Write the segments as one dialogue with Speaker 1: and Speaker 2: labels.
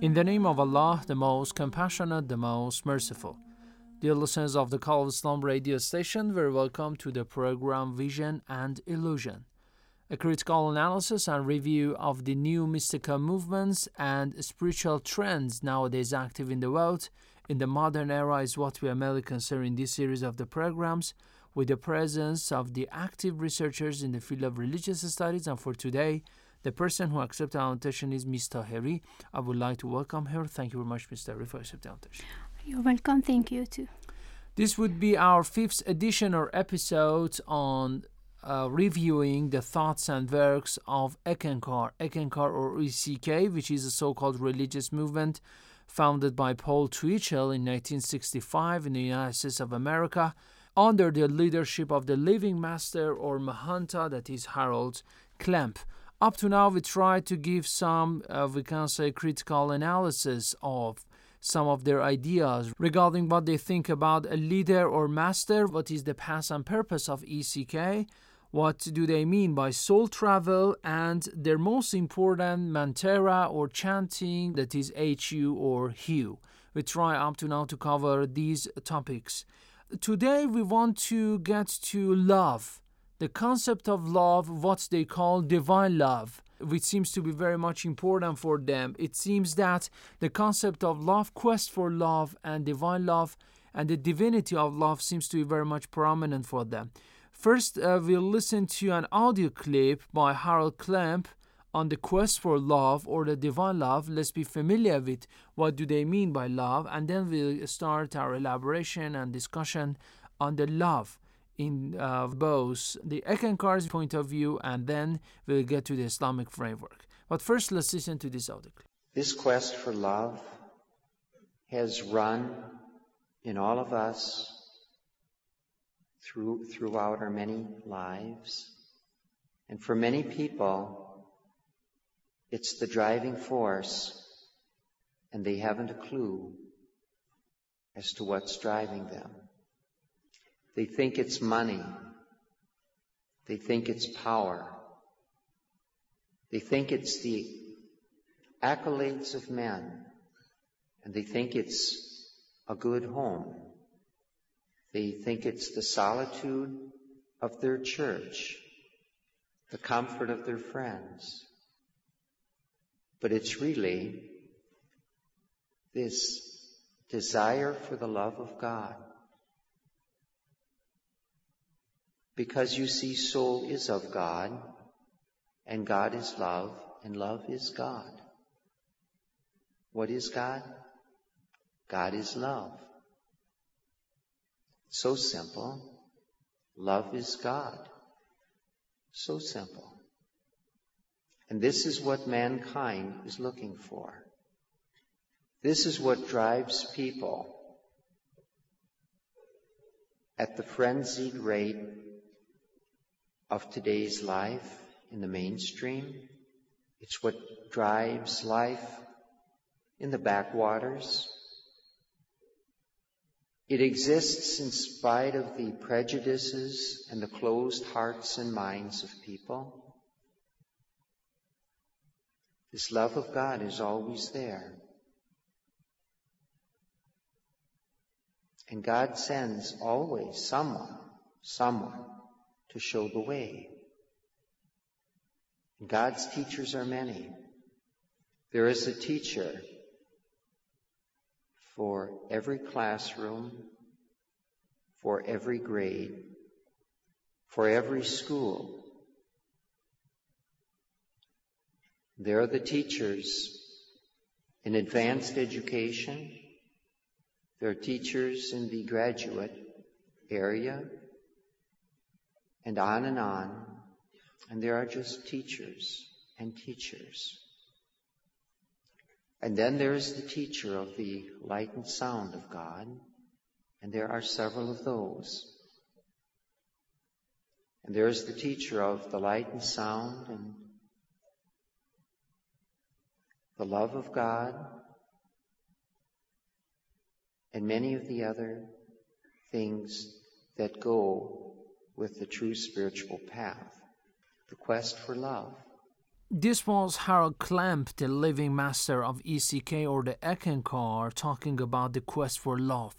Speaker 1: In the name of Allah, the most compassionate, the most merciful. Dear listeners of the Call of Islam radio station, very welcome to the program Vision and Illusion, a critical analysis and review of the new mystical movements and spiritual trends nowadays active in the world. In the modern era is what we are mainly considering in this series of the programs with the presence of the active researchers in the field of religious studies and for today the person who accepted our invitation is Ms. Tahiri. I would like to welcome her. Thank you very much, Ms. Tahiri, for accepting our invitation.
Speaker 2: You're welcome. Thank you too.
Speaker 1: This would be our fifth edition or episode on uh, reviewing the thoughts and works of Eckankar, Eckankar or ECK, which is a so-called religious movement founded by Paul Twitchell in 1965 in the United States of America under the leadership of the living master or Mahanta, that is Harold Klemp. Up to now, we tried to give some, uh, we can say, critical analysis of some of their ideas regarding what they think about a leader or master, what is the path and purpose of ECK, what do they mean by soul travel, and their most important mantra or chanting, that is HU or HU. We try up to now to cover these topics. Today, we want to get to love the concept of love, what they call divine love, which seems to be very much important for them. It seems that the concept of love, quest for love, and divine love, and the divinity of love seems to be very much prominent for them. First, uh, we'll listen to an audio clip by Harold Klemp on the quest for love or the divine love. Let's be familiar with what do they mean by love, and then we'll start our elaboration and discussion on the love in uh, both the Eckankar's point of view and then we'll get to the Islamic framework. But first, let's listen to this audio.
Speaker 3: This quest for love has run in all of us through, throughout our many lives. And for many people, it's the driving force, and they haven't a clue as to what's driving them. They think it's money. They think it's power. They think it's the accolades of men. And they think it's a good home. They think it's the solitude of their church, the comfort of their friends. But it's really this desire for the love of God. Because you see, soul is of God, and God is love, and love is God. What is God? God is love. So simple. Love is God. So simple. And this is what mankind is looking for. This is what drives people at the frenzied rate of today's life in the mainstream. It's what drives life in the backwaters. It exists in spite of the prejudices and the closed hearts and minds of people. This love of God is always there. And God sends always someone, someone to show the way. God's teachers are many. There is a teacher for every classroom, for every grade, for every school. There are the teachers in advanced education. There are teachers in the graduate area and on and on. And there are just teachers and teachers. And then there is the teacher of the light and sound of God, and there are several of those. And there is the teacher of the light and sound and the love of God, and many of the other things that go with the true spiritual path, the quest for love.
Speaker 1: This was Harold Klemp, the living master of ECK or the Eckankar, talking about the quest for love.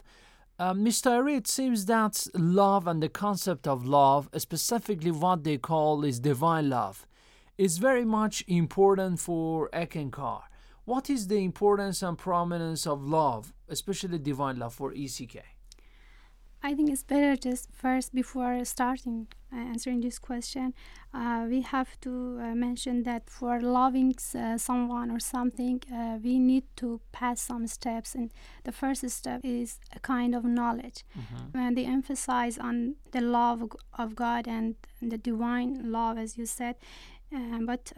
Speaker 1: Uh, Mr. Ari, it seems that love and the concept of love, specifically what they call is divine love, is very much important for Eckankar. What is the importance and prominence of love, especially divine love for ECK?
Speaker 2: I think it's better just first before starting uh, answering this question, uh, we have to uh, mention that for loving uh, someone or something, uh, we need to pass some steps, and the first step is a kind of knowledge.
Speaker 1: Mm-hmm.
Speaker 2: And they emphasize on the love of God and the divine love, as you said. Uh, but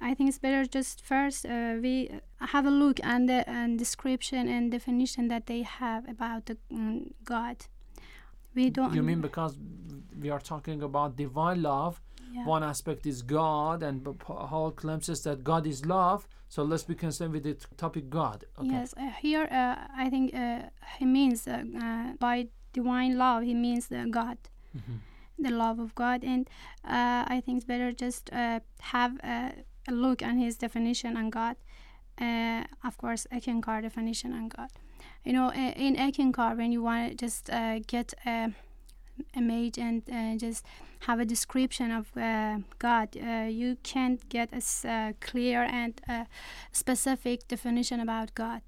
Speaker 2: I think it's better just first we have a look and the and description and definition that they have about the um, God we don't
Speaker 1: you mean because we are talking about divine love
Speaker 2: yeah.
Speaker 1: one aspect is god and paul claims that god is love so let's be concerned with the topic god
Speaker 2: okay. yes uh, here uh, i think uh, he means uh, uh, by divine love he means god
Speaker 1: mm-hmm.
Speaker 2: The love of god and uh, i think it's better just have a look on his definition on god. Of course Eckankar definition on god. You know in Eckankar when you want to just uh, get a image and uh, just have a description of uh, God uh, you can't get a uh, clear and uh, specific definition about God.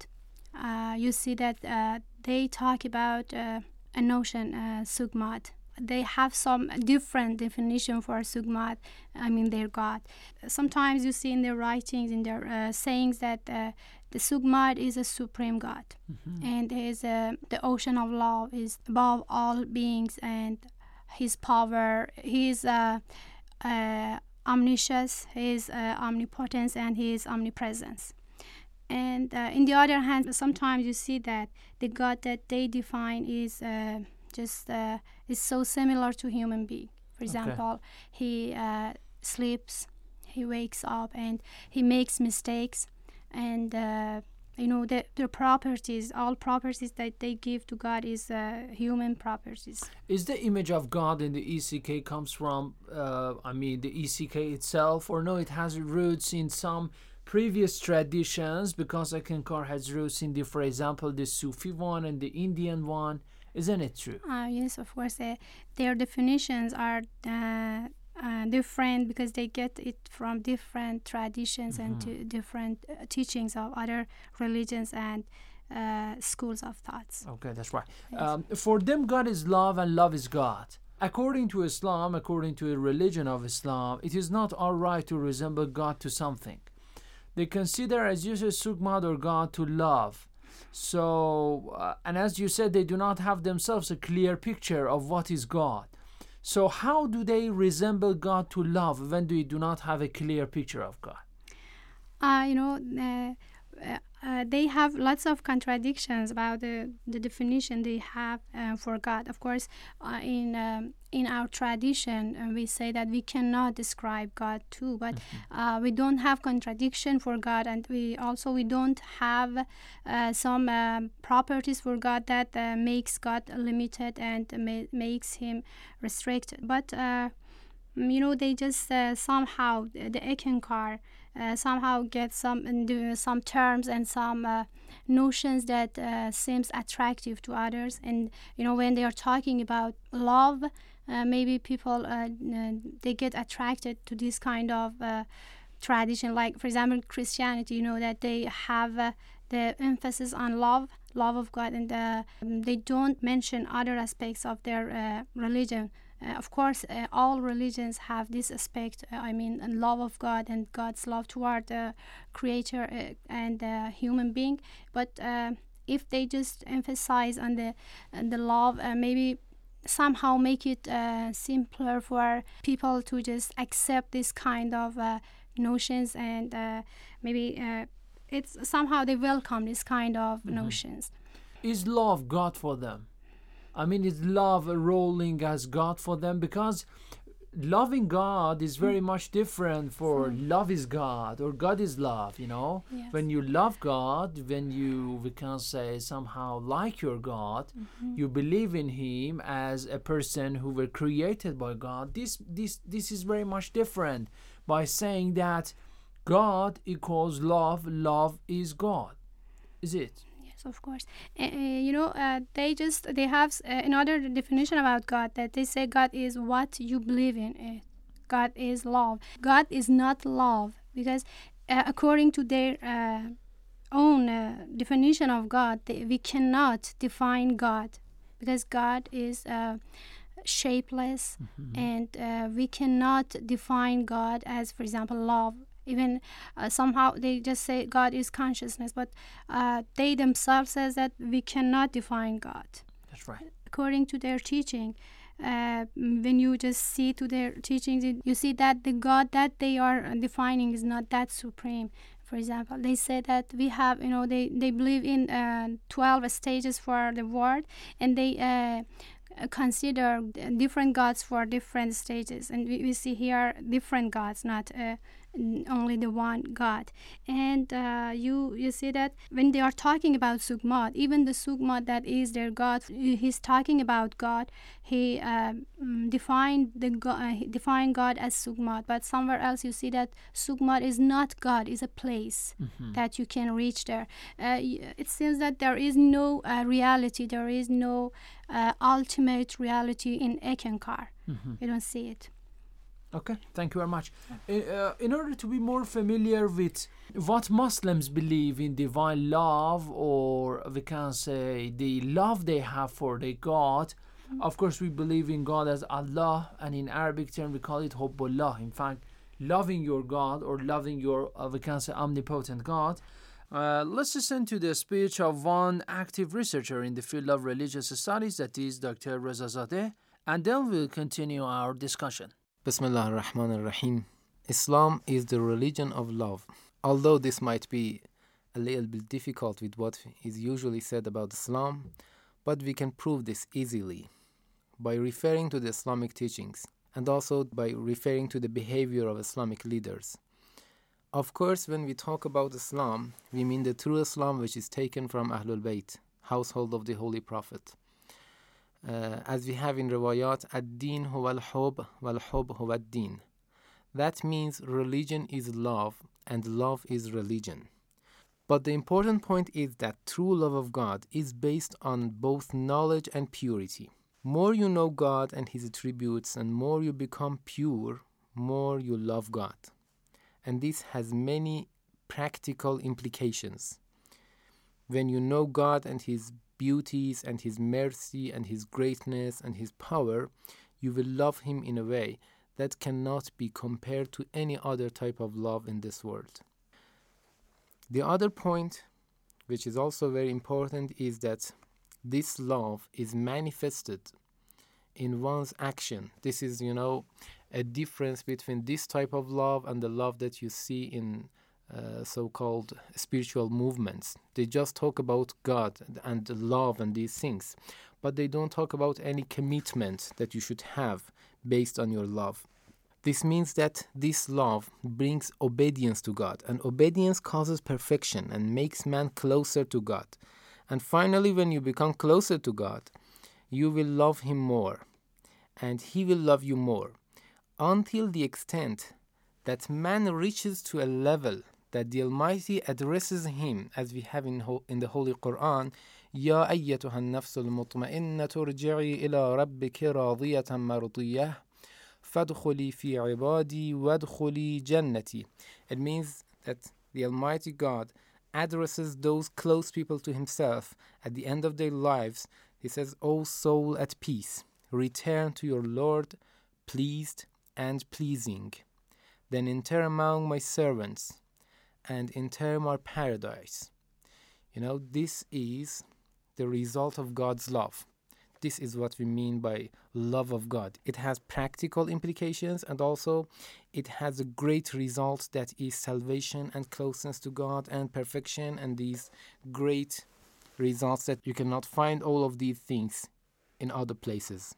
Speaker 2: You see that they talk about a notion sugmad they have some different definition for sugmad i mean their god. Sometimes you see in their writings in their uh, sayings that uh, the sugmad is a supreme god.
Speaker 1: Mm-hmm.
Speaker 2: and is uh, the ocean of love is above all beings and his power. His uh, uh, omniscience his uh, omnipotence and his omnipresence. And in the other hand sometimes you see that the god that they define is just uh, is so similar to human being. For example, okay. he uh, sleeps, he wakes up, and he makes mistakes, and uh, you know the, the properties, all properties that they give to God is uh, human properties.
Speaker 1: Is the image of God in the ECK comes from, uh, I mean, the ECK itself, or no? It has roots in some previous traditions because Eckankar has roots in the, for example, the Sufi one and the Indian one. Isn't it true?
Speaker 2: Uh, yes, of course. Uh, their definitions are uh, uh different because they get it from different traditions
Speaker 1: mm-hmm.
Speaker 2: and to different uh, teachings of other religions and uh, schools of thoughts.
Speaker 1: Okay, that's right.
Speaker 2: Yes.
Speaker 1: Um, for them, God is love and love is God. According to Islam, according to the religion of Islam, it is not all right to resemble God to something. They consider, as you Sugmad or God to love so, uh, and as you said, they do not have themselves a clear picture of what is God. So, how do they resemble God to love when they do not have a clear picture of God?
Speaker 2: Uh, you know, uh, uh, they have lots of contradictions about the, the definition they have uh, for God. Of course, uh, in um, in our tradition, uh, we say that we cannot describe God too, but
Speaker 1: mm-hmm.
Speaker 2: we don't have contradiction for God, and we also we don't have some um, properties for God that makes God limited and ma- makes Him restricted. But you know, they just somehow the Eckankar uh, somehow get some some terms and some uh, notions that uh, seems attractive to others and you know when they are talking about love uh, maybe people uh, they get attracted to this kind of uh, tradition. Like for example christianity you know that they have uh, the emphasis on love love of god and uh, they don't mention other aspects of their uh, religion. Uh, of course uh, all religions have this aspect uh, i mean love of god and god's love toward the creator uh, and the human being. But uh, if they just emphasize on the on the love uh, maybe somehow make it uh, simpler for people to just accept this kind of uh, notions and uh, maybe uh, it's somehow they welcome this kind of notions
Speaker 1: Is love God for them? I mean, is love rolling as God for them? Because loving God is very mm. much different for mm. love is God or God is love, you know?
Speaker 2: Yes.
Speaker 1: When you love God, when you, we can say, somehow like your God, mm-hmm. you believe in Him as a person who were created by God, this, this, this is very much different by saying that God equals love, love is God. Is it?
Speaker 2: Of course. Uh, uh, you know, uh, they just they have uh, another definition about God that they say God is what you believe in. It. God is love. God is not love because uh, according to their uh, own uh, definition of God, they, we cannot define God because God is. Uh, shapeless and uh, we cannot define god as for example love even uh, somehow they just say god is consciousness but uh, they themselves says that we cannot define god.
Speaker 1: That's right.
Speaker 2: according to their teaching uh, when you just see to their teachings you see that the god that they are defining is not that supreme. For example they say that we have you know they, they believe in uh, 12 stages for the world and they uh, consider different gods for different stages. And we, we see here different gods not uh, only the one god. And uh, you you see that when they are talking about sugmad even the sugmad that is their god he's talking about god. He uh, mm, defined the go- uh, defined god as sugmad but somewhere else you see that sugmad is not god is a place that you can reach there. Uh, it seems that there is no uh, reality. There is no uh, ultimate reality in Eckankar. You don't see it.
Speaker 1: Okay, thank you very much. In, uh, in order to be more familiar with what Muslims believe in divine love, or we can say the love they have for their God, of course, we believe in God as Allah, and in Arabic term, we call it Hubbullah. In fact, loving your God or loving your, uh, we can say, omnipotent God. Uh, let's listen to the speech of one active researcher in the field of religious studies, that is Dr. Rezazadeh, and then we'll continue our discussion.
Speaker 4: Bismillah ar-Rahman ar-Rahim. Islam is the religion of love. Although this might be a little bit difficult with what is usually said about Islam, but we can prove this easily by referring to the Islamic teachings and also by referring to the behavior of Islamic leaders. Of course, when we talk about Islam, we mean the true Islam which is taken from Ahlul Bayt, household of the Holy Prophet. Uh, as we have in riwayat, ad-din huwa al-hub wal-hub huwa ad-din. That means religion is love and love is religion. But the important point is that true love of God is based on both knowledge and purity. More you know God and His attributes, and more you become pure, more you love God. And this has many practical implications. When you know God and His beauties and His mercy and His greatness and His power, you will love Him in a way that cannot be compared to any other type of love in this world. The other point, which is also very important, is that this love is manifested in one's action. This is, you know, a difference between this type of love and the love that you see in uh, so called spiritual movements. They just talk about God and love and these things, but they don't talk about any commitment that you should have based on your love. This means that this love brings obedience to God, and obedience causes perfection and makes man closer to God. And finally, when you become closer to God, you will love Him more, and He will love you more, until the extent that man reaches to a level that the Almighty addresses him, as we have in, ho- in the Holy Quran, يا أيتها النفس المطمئنة ارجعي إلى ربك راضية مرضية فادخلي في عبادي وادخلي جنتي. It means that the Almighty God addresses those close people to Himself at the end of their lives. He says, O soul at peace, return to your Lord, pleased and pleasing. Then enter among my servants and enter my paradise. You know, this is the result of God's love. This is what we mean by love of God. It has practical implications and also it has a great result that is salvation and closeness to God and perfection and these great results that you cannot find all of these things in other places.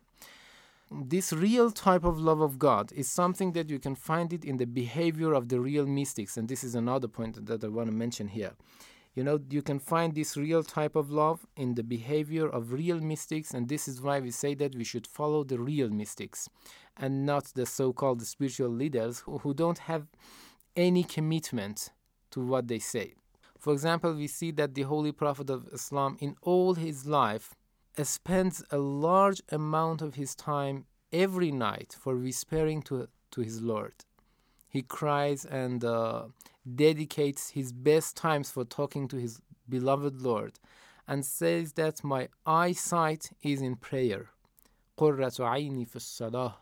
Speaker 4: This real type of love of God is something that you can find it in the behavior of the real mystics and this is another point that I want to mention here. You know, you can find this real type of love in the behavior of real mystics, and this is why we say that we should follow the real mystics and not the so called spiritual leaders who, who don't have any commitment to what they say. For example, we see that the Holy Prophet of Islam, in all his life, spends a large amount of his time every night for whispering to, to his Lord. He cries and uh, dedicates his best times for talking to his beloved Lord and says that my eyesight is in prayer. قرة عيني في الصلاة.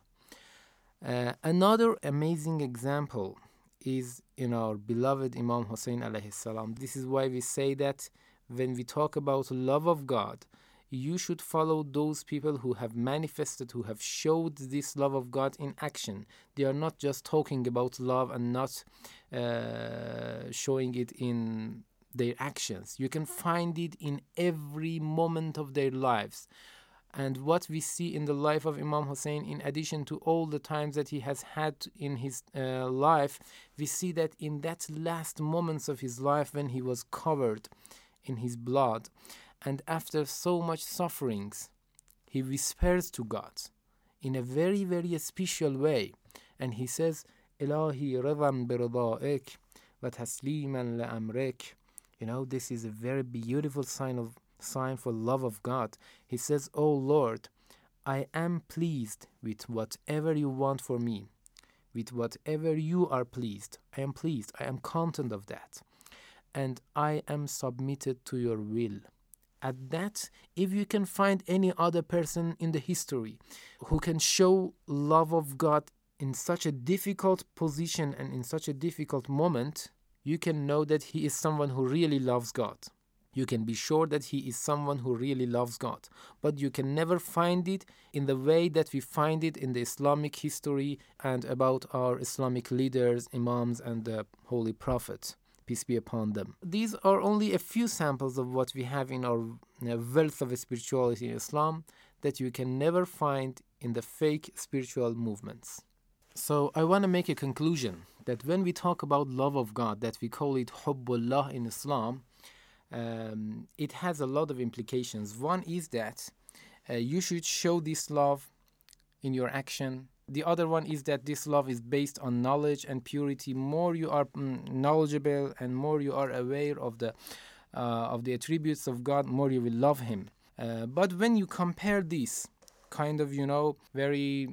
Speaker 4: Uh, another amazing example is in our beloved Imam Hussein alayhi salam. This is why we say that when we talk about love of God, you should follow those people who have manifested, who have showed this love of God in action. They are not just talking about love and not uh, showing it in their actions. You can find it in every moment of their lives. And what we see in the life of Imam Hussein, in addition to all the times that he has had in his uh, life, we see that in that last moments of his life when he was covered in his blood, and after so much sufferings, he whispers to God in a very, very special way. And he says, Ilahi radam birida'ik wa tasliman la'amrik. You know, this is a very beautiful sign of sign for love of God. He says, O Lord, I am pleased with whatever you want for me, with whatever you are pleased. I am pleased. I am content of that. And I am submitted to your will. At that, if you can find any other person in the history who can show love of God in such a difficult position and in such a difficult moment, you can know that he is someone who really loves God. You can be sure that he is someone who really loves God. But you can never find it in the way that we find it in the Islamic history and about our Islamic leaders, Imams, and the Holy Prophet. Peace be upon them. These are only a few samples of what we have in our wealth of spirituality in Islam that you can never find in the fake spiritual movements. So I want to make a conclusion that when we talk about love of God, that we call it Hubbullah in Islam, um, it has a lot of implications. One is that uh, you should show this love in your action. The other one is that this love is based on knowledge and purity. More you are mm, knowledgeable and more you are aware of the uh, of the attributes of God, more you will love Him. Uh, but when you compare this kind of, you know, very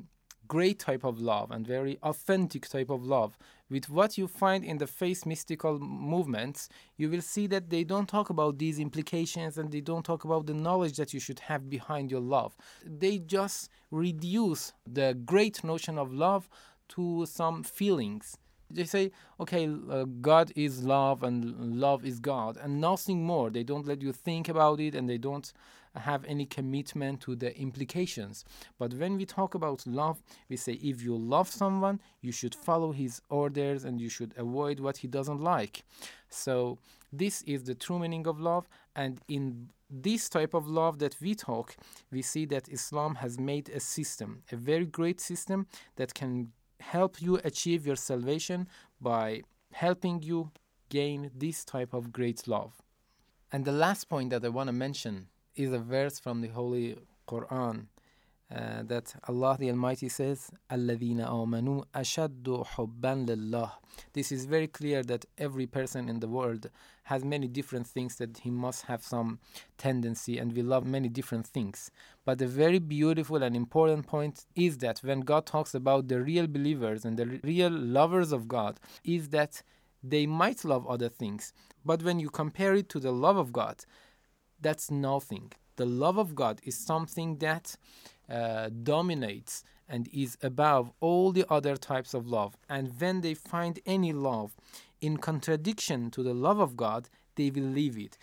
Speaker 4: great type of love and very authentic type of love with what you find in the face mystical movements, you will see that they don't talk about these implications and they don't talk about the knowledge that you should have behind your love. They just reduce the great notion of love to some feelings. They say, okay, uh, God is love and love is God, and nothing more. They don't let you think about it and they don't have any commitment to the implications. But when we talk about love, we say if you love someone, you should follow his orders and you should avoid what he doesn't like. So, this is the true meaning of love, and in this type of love that we talk, we see that Islam has made a system, a very great system that can help you achieve your salvation by helping you gain this type of great love. And the last point that I want to mention is a verse from the Holy Quran uh, that Allah the Almighty says, amanu ashaddu hubban lillah." This is very clear that every person in the world has many different things that he must have some tendency, and we love many different things. But the very beautiful and important point is that when God talks about the real believers and the real lovers of God, is that they might love other things, but when you compare it to the love of God, that's nothing. The love of God is something that uh, dominates and is above all the other types of love. And when they find any love in contradiction to the love of God, they will leave it.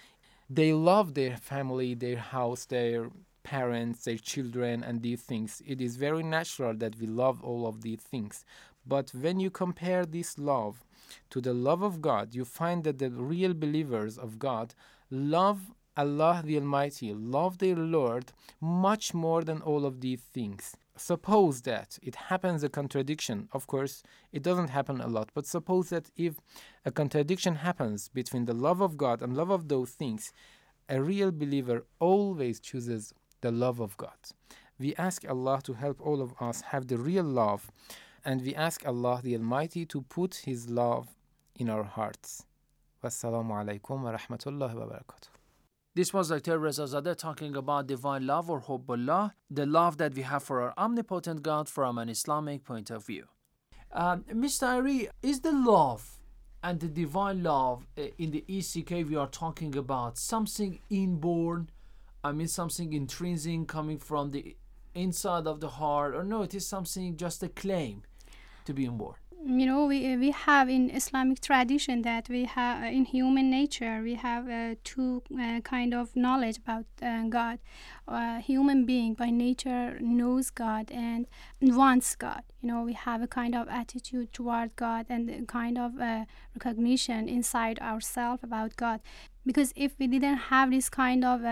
Speaker 4: They love their family, their house, their parents, their children, and these things. It is very natural that we love all of these things. But when you compare this love to the love of God, you find that the real believers of God love Allah the Almighty, love their Lord much more than all of these things. Suppose that it happens a contradiction. Of course, it doesn't happen a lot, but suppose that if a contradiction happens between the love of God and love of those things, a real believer always chooses the love of God. We ask Allah to help all of us have the real love, and we ask Allah the Almighty to put His love in our hearts. Wassalamu alaikum wa rahmatullahi wa barakatuh.
Speaker 1: This was Dr. Rezazadeh talking about divine love or Hubbullah, the love that we have for our omnipotent God from an Islamic point of view. Um, Ms. Tahiri, is the love and the divine love uh, in the ECK we are talking about something inborn? I mean, something intrinsic coming from the inside of the heart, or no, it is something just a claim to be inborn?
Speaker 2: You know we we have in islamic tradition that we have in human nature we have uh, two uh, kind of knowledge about uh, god. Uh, human being by nature knows god and wants god. You know we have a kind of attitude toward god and a kind of uh, recognition inside ourselves about god. Because if we didn't have this kind of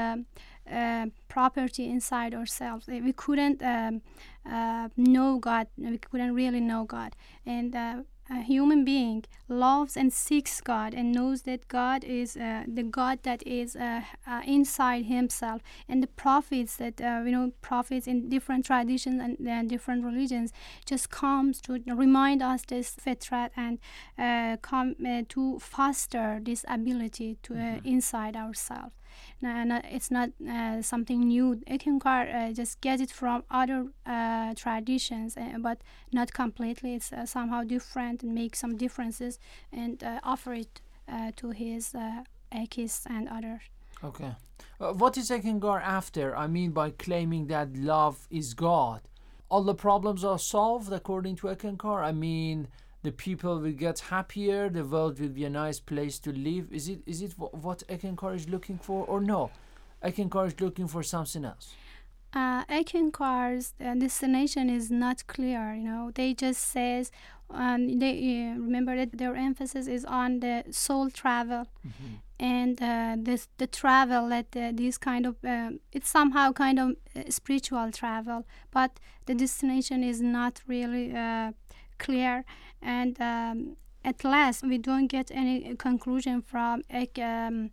Speaker 2: uh, property inside ourselves. We couldn't um, uh, know God. We couldn't really know God. And uh, a human being loves and seeks God and knows that God is uh, the God that is uh, uh, inside himself. And the prophets that uh, you know, prophets in different traditions and, and, different religions, just comes to remind us this fitrat and uh, come uh, to foster this ability to
Speaker 1: Mm-hmm.
Speaker 2: inside ourselves. No, it's not uh, something new. Eckankar uh, just get it from other uh, traditions, uh, but not completely. It's uh, somehow different and make some differences and uh, offer it to his uh, and others.
Speaker 1: Okay. what is Eckankar after? I mean, by claiming that love is God. All the problems are solved according to Eckankar. I mean, the people will get happier, the world will be a nice place to live. Is it is it what Eckankar is looking for, or no? Eckankar is looking for something else.
Speaker 2: Uh, Eckankar's uh, destination is not clear. You know, they just says, um, they uh, remember that their emphasis is on the soul travel.
Speaker 1: Mm-hmm.
Speaker 2: And uh, this the travel that uh, these kind of um, it's somehow kind of uh, spiritual travel, but the destination is not really uh, clear and um, at last we don't get any conclusion from um,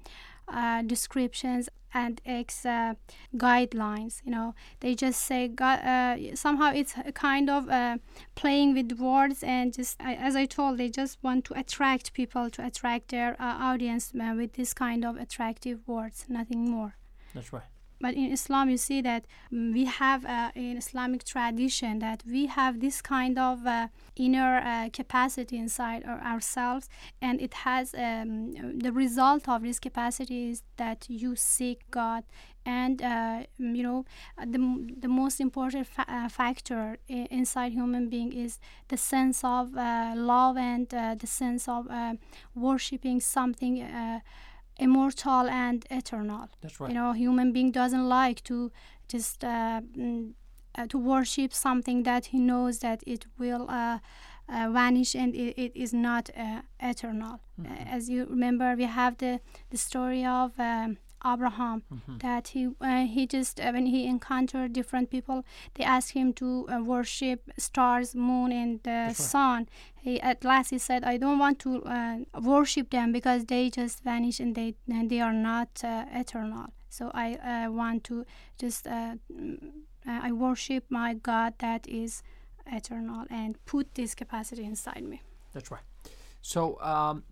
Speaker 2: uh, descriptions and uh, guidelines you know. They just say uh, somehow it's kind of uh, playing with words and just as i told they just want to attract people to attract their uh, audience uh, with this kind of attractive words nothing more.
Speaker 1: That's right
Speaker 2: but in islam you see that um, we have uh, in islamic tradition that we have this kind of uh, inner uh, capacity inside ourselves. And it has um, the result of this capacity is that you seek god. And uh, you know the, the most important fa- uh, factor I- inside human being is the sense of uh, love and the sense of worshiping something immortal and eternal.
Speaker 1: That's right.
Speaker 2: You know, human being doesn't like to just uh, uh, to worship something that he knows that it will uh, vanish and it, it is not eternal.
Speaker 1: Mm-hmm.
Speaker 2: as you remember, we have the the story of. Um, Abraham,
Speaker 1: mm-hmm.
Speaker 2: that he uh, he just uh, when he encountered different people, they asked him to uh, worship stars, moon, and the sun. He at last he said, "I don't want to worship them because they just vanish and they and they are not eternal. So I want to just uh, I worship my God that is eternal and put this capacity inside me.
Speaker 1: That's right. So um,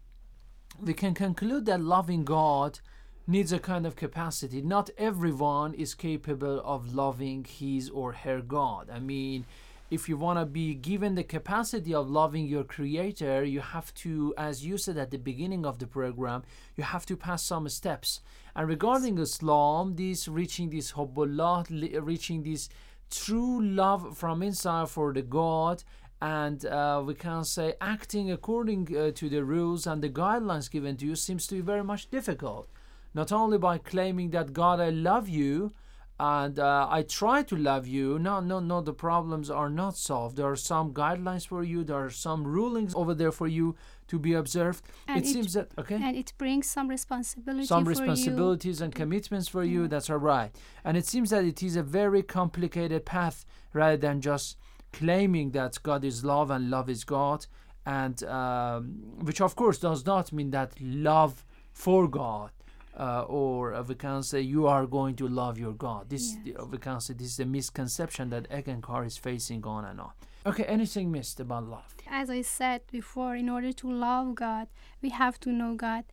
Speaker 1: we can conclude that loving God needs a kind of capacity. Not everyone is capable of loving his or her God. I mean, if you want to be given the capacity of loving your creator, you have to, as you said at the beginning of the program, you have to pass some steps. And regarding Islam, this reaching this hubbullah, reaching this true love from inside for the God, and uh, we can say acting according uh, to the rules and the guidelines given to you seems to be very much difficult. Not only by claiming that God, I love you, and uh, I try to love you. No, no, no, the problems are not solved. There are some guidelines for you, there are some rulings over there for you to be observed.
Speaker 2: And
Speaker 1: it, seems that, okay?
Speaker 2: And it brings some responsibility
Speaker 1: some responsibilities and commitments for you. That's all right. And it seems that it is a very complicated path rather than just claiming that God is love and love is God, and um, which of course does not mean that love for God. Uh, or uh, we can say you are going to love your God. This uh, we can say this is a misconception that Eckankar is facing on and on. Okay, anything missed about love?
Speaker 2: As I said before, in order to love God, we have to know God,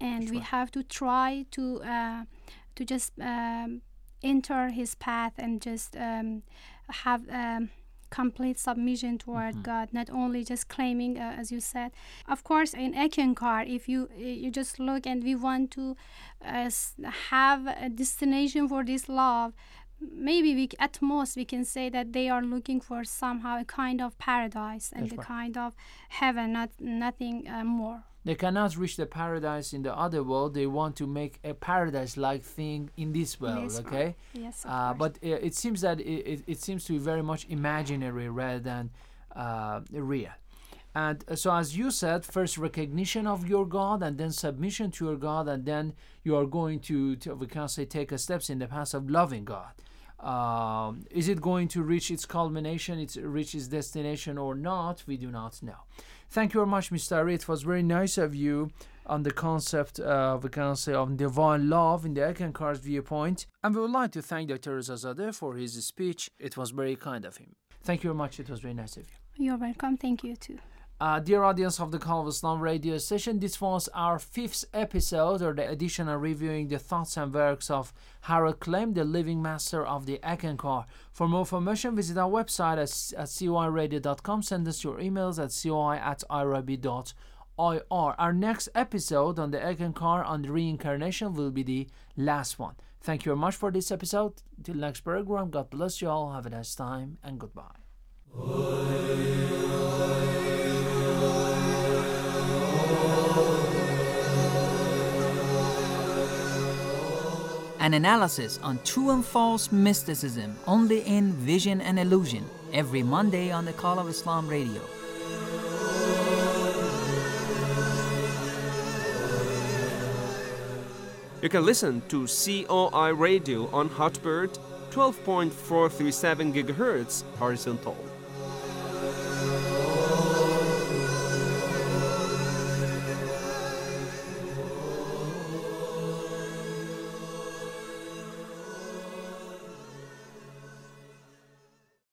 Speaker 2: and we have to try to uh, to just um, enter His path and just um, have. Um, complete submission toward God, not only just claiming, uh, as you said. Of course, in Eckankar, if you you just look and we want to uh, have a destination for this love, maybe we at most we can say that they are looking for somehow a kind of paradise and
Speaker 1: That's
Speaker 2: a
Speaker 1: right.
Speaker 2: kind of heaven, not nothing uh, more.
Speaker 1: They cannot reach the paradise in the other world. They want to make a paradise-like thing in this world.
Speaker 2: world.
Speaker 1: okay.
Speaker 2: Yes,
Speaker 1: Uh, but uh, it seems that it, it, it seems to be very much imaginary rather than uh, real. And uh, so, as you said, first recognition of your God, and then submission to your God, and then you are going to, to we can say, take a steps in the path of loving God. Um, is it going to reach its culmination, its reach its destination, or not? We do not know. Thank you very much, Mr. Ari. It was very nice of you on the concept, of, we can say, of divine love in the Eckankar's viewpoint. And we would like to thank Dr. Rezazadeh for his speech. It was very kind of him. Thank you very much. It was very nice of you.
Speaker 2: You're welcome. Thank you too.
Speaker 1: Uh, dear audience of the Call of Islam radio station, this was our fifth episode or the edition reviewing the thoughts and works of Harold Klemp, the living master of the Eckankar. For more information, visit our website at, at coiradio.com. Send us your emails at coi at irib.ir. Our next episode on the Eckankar on the reincarnation will be the last one. Thank you very much for this episode. Till next program, God bless you all. Have a nice time and goodbye.
Speaker 5: An analysis on true and false mysticism only in Vision and Illusion every Monday on the Call of Islam radio.
Speaker 6: You can listen to COI Radio on Hotbird 12.437 GHz horizontal.